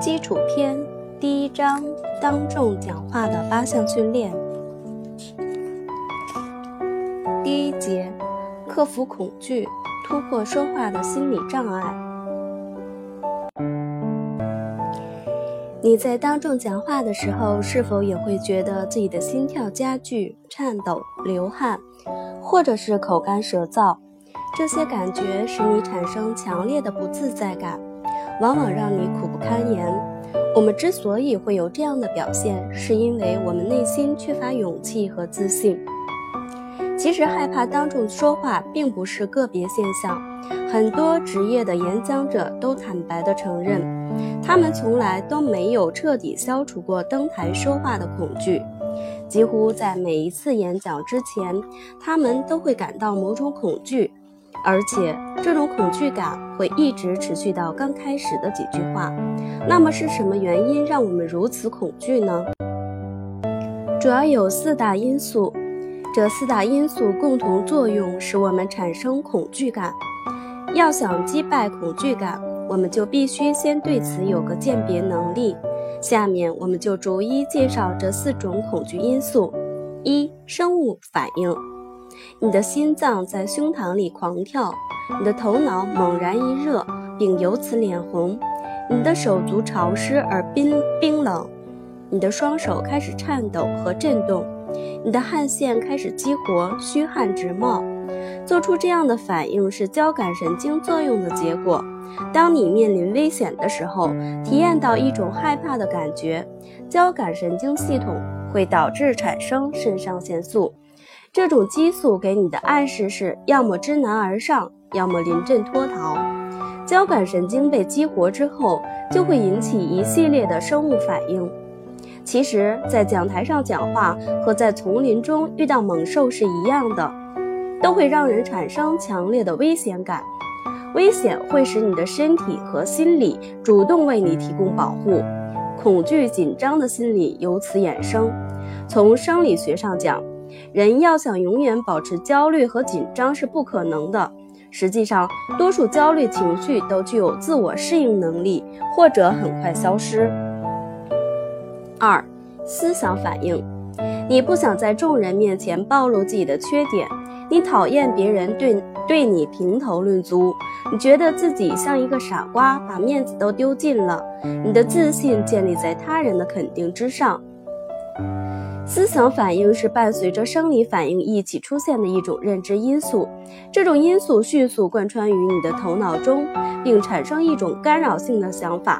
基础篇第一章：当众讲话的八项训练。第一节：克服恐惧，突破说话的心理障碍。你在当众讲话的时候，是否也会觉得自己的心跳加剧、颤抖、流汗，或者是口干舌燥？这些感觉使你产生强烈的不自在感，往往让你苦不堪言。我们之所以会有这样的表现，是因为我们内心缺乏勇气和自信。其实害怕当众说话并不是个别现象，很多职业的演讲者都坦白地承认，他们从来都没有彻底消除过登台说话的恐惧。几乎在每一次演讲之前，他们都会感到某种恐惧，而且这种恐惧感会一直持续到刚开始的几句话。那么是什么原因让我们如此恐惧呢？主要有四大因素。这四大因素共同作用，使我们产生恐惧感。要想击败恐惧感，我们就必须先对此有个鉴别能力。下面我们就逐一介绍这四种恐惧因素：一、生物反应。你的心脏在胸膛里狂跳，你的头脑猛然一热，并由此脸红，你的手足潮湿而冰冰冷，你的双手开始颤抖和震动。你的汗腺开始激活，虚汗直冒。做出这样的反应是交感神经作用的结果。当你面临危险的时候，体验到一种害怕的感觉，交感神经系统会导致产生肾上腺素。这种激素给你的暗示是：要么知难而上，要么临阵脱逃。交感神经被激活之后，就会引起一系列的生物反应。其实，在讲台上讲话和在丛林中遇到猛兽是一样的，都会让人产生强烈的危险感。危险会使你的身体和心理主动为你提供保护，恐惧、紧张的心理由此衍生。从生理学上讲，人要想永远保持焦虑和紧张是不可能的。实际上，多数焦虑情绪都具有自我适应能力，或者很快消失。二，思想反应，你不想在众人面前暴露自己的缺点，你讨厌别人对对你评头论足，你觉得自己像一个傻瓜，把面子都丢尽了。你的自信建立在他人的肯定之上。思想反应是伴随着生理反应一起出现的一种认知因素，这种因素迅速贯穿于你的头脑中，并产生一种干扰性的想法。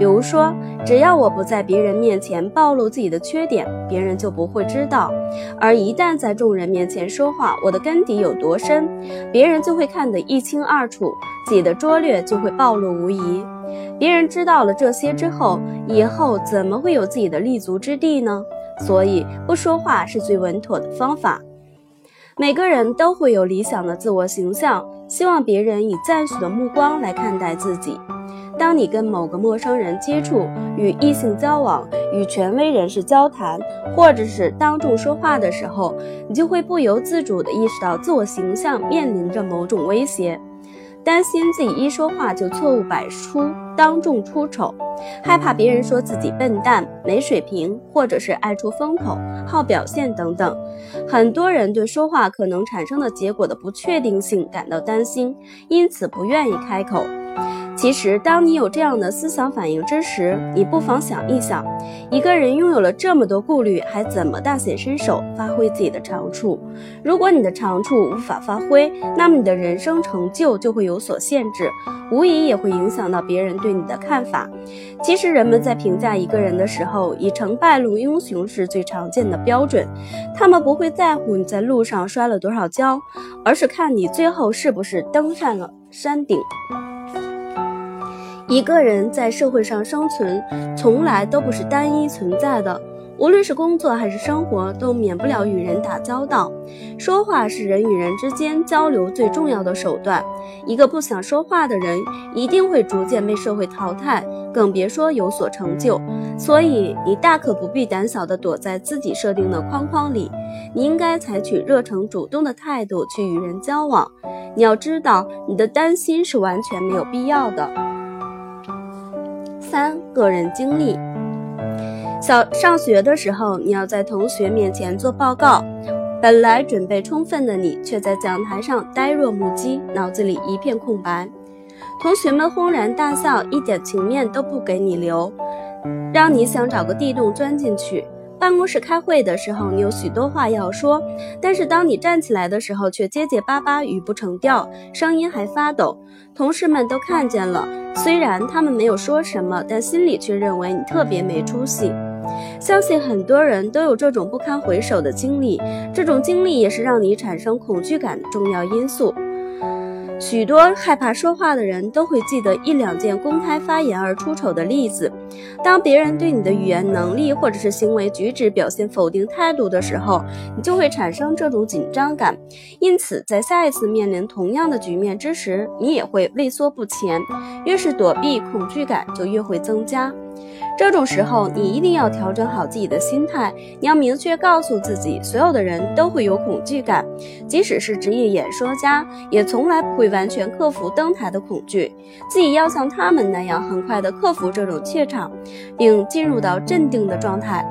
比如说，只要我不在别人面前暴露自己的缺点，别人就不会知道；而一旦在众人面前说话，我的根底有多深，别人就会看得一清二楚，自己的拙劣就会暴露无遗。别人知道了这些之后，以后怎么会有自己的立足之地呢？所以，不说话是最稳妥的方法。每个人都会有理想的自我形象，希望别人以赞许的目光来看待自己。当你跟某个陌生人接触、与异性交往、与权威人士交谈，或者是当众说话的时候，你就会不由自主地意识到自我形象面临着某种威胁，担心自己一说话就错误百出、当众出丑，害怕别人说自己笨蛋、没水平，或者是爱出风头、好表现等等。很多人对说话可能产生的结果的不确定性感到担心，因此不愿意开口。其实，当你有这样的思想反应之时，你不妨想一想：一个人拥有了这么多顾虑，还怎么大显身手，发挥自己的长处？如果你的长处无法发挥，那么你的人生成就就会有所限制，无疑也会影响到别人对你的看法。其实，人们在评价一个人的时候，以成败论英雄是最常见的标准。他们不会在乎你在路上摔了多少跤，而是看你最后是不是登上了山顶。一个人在社会上生存，从来都不是单一存在的。无论是工作还是生活，都免不了与人打交道。说话是人与人之间交流最重要的手段。一个不想说话的人，一定会逐渐被社会淘汰，更别说有所成就。所以，你大可不必胆小地躲在自己设定的框框里，你应该采取热诚主动的态度去与人交往。你要知道，你的担心是完全没有必要的。三个人经历。小上学的时候，你要在同学面前做报告，本来准备充分的你，却在讲台上呆若木鸡，脑子里一片空白。同学们轰然大笑，一点情面都不给你留，让你想找个地洞钻进去。办公室开会的时候，你有许多话要说，但是当你站起来的时候，却结结巴巴，语不成调，声音还发抖。同事们都看见了，虽然他们没有说什么，但心里却认为你特别没出息。相信很多人都有这种不堪回首的经历，这种经历也是让你产生恐惧感的重要因素。许多害怕说话的人都会记得一两件公开发言而出丑的例子。当别人对你的语言能力或者是行为举止表现否定态度的时候，你就会产生这种紧张感。因此，在下一次面临同样的局面之时，你也会畏缩不前。越是躲避，恐惧感就越会增加。这种时候，你一定要调整好自己的心态。你要明确告诉自己，所有的人都会有恐惧感，即使是职业演说家，也从来不会完全克服登台的恐惧。自己要像他们那样，很快的克服这种怯场，并进入到镇定的状态，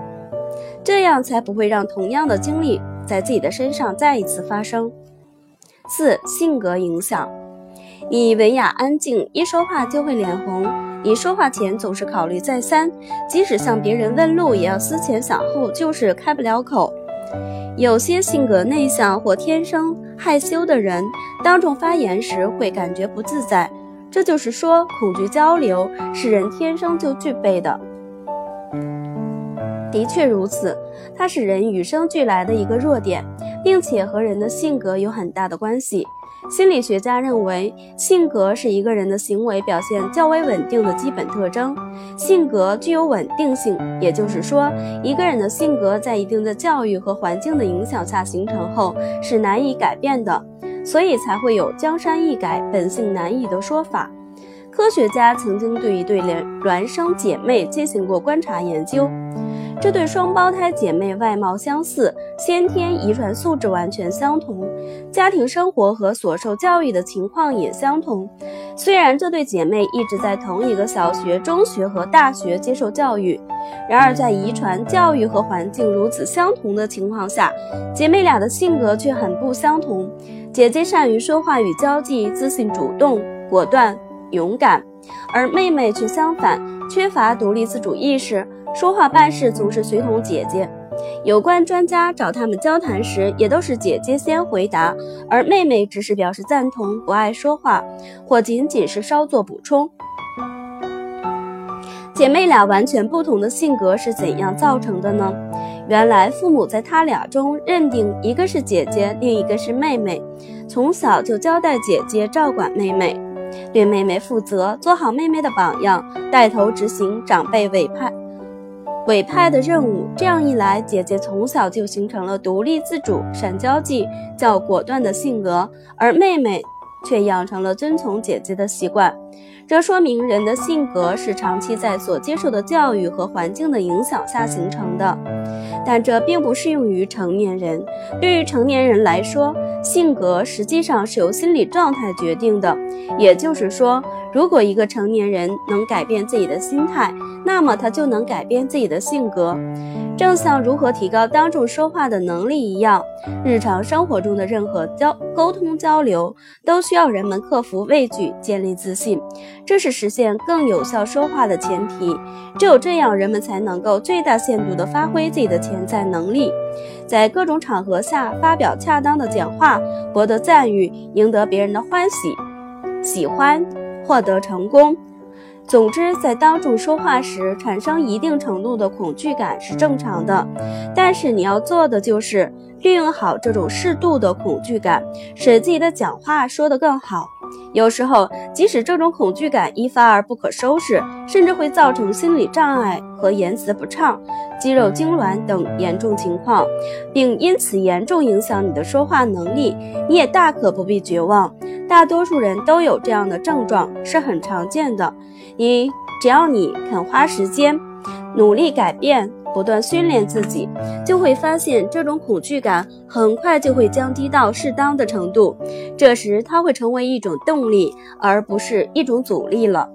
这样才不会让同样的经历在自己的身上再一次发生。四、性格影响。你文雅安静，一说话就会脸红。你说话前总是考虑再三，即使向别人问路，也要思前想后，就是开不了口。有些性格内向或天生害羞的人，当众发言时会感觉不自在。这就是说，恐惧交流是人天生就具备的。的确如此，它是人与生俱来的一个弱点，并且和人的性格有很大的关系。心理学家认为，性格是一个人的行为表现较为稳定的基本特征。性格具有稳定性，也就是说，一个人的性格在一定的教育和环境的影响下形成后是难以改变的，所以才会有“江山易改，本性难移”的说法。科学家曾经对一对孪孪生姐妹进行过观察研究。这对双胞胎姐妹外貌相似，先天遗传素质完全相同，家庭生活和所受教育的情况也相同。虽然这对姐妹一直在同一个小学、中学和大学接受教育，然而在遗传、教育和环境如此相同的情况下，姐妹俩的性格却很不相同。姐姐善于说话与交际，自信、主动、果断、勇敢，而妹妹却相反，缺乏独立自主意识。说话办事总是随同姐姐，有关专家找他们交谈时，也都是姐姐先回答，而妹妹只是表示赞同，不爱说话，或仅仅是稍作补充。姐妹俩完全不同的性格是怎样造成的呢？原来父母在他俩中认定一个是姐姐，另一个是妹妹，从小就交代姐姐照管妹妹，对妹妹负责，做好妹妹的榜样，带头执行长辈委派。委派的任务，这样一来，姐姐从小就形成了独立自主、善交际、较果断的性格，而妹妹却养成了遵从姐姐的习惯。这说明人的性格是长期在所接受的教育和环境的影响下形成的，但这并不适用于成年人。对于成年人来说，性格实际上是由心理状态决定的。也就是说，如果一个成年人能改变自己的心态，那么他就能改变自己的性格。正像如何提高当众说话的能力一样，日常生活中的任何交沟通交流都需要人们克服畏惧，建立自信，这是实现更有效说话的前提。只有这样，人们才能够最大限度地发挥自己的潜在能力，在各种场合下发表恰当的讲话，博得赞誉，赢得别人的欢喜、喜欢，获得成功。总之，在当众说话时产生一定程度的恐惧感是正常的，但是你要做的就是利用好这种适度的恐惧感，使自己的讲话说得更好。有时候，即使这种恐惧感一发而不可收拾，甚至会造成心理障碍和言辞不畅、肌肉痉挛等严重情况，并因此严重影响你的说话能力，你也大可不必绝望。大多数人都有这样的症状，是很常见的。你只要你肯花时间，努力改变。不断训练自己，就会发现这种恐惧感很快就会降低到适当的程度。这时，它会成为一种动力，而不是一种阻力了。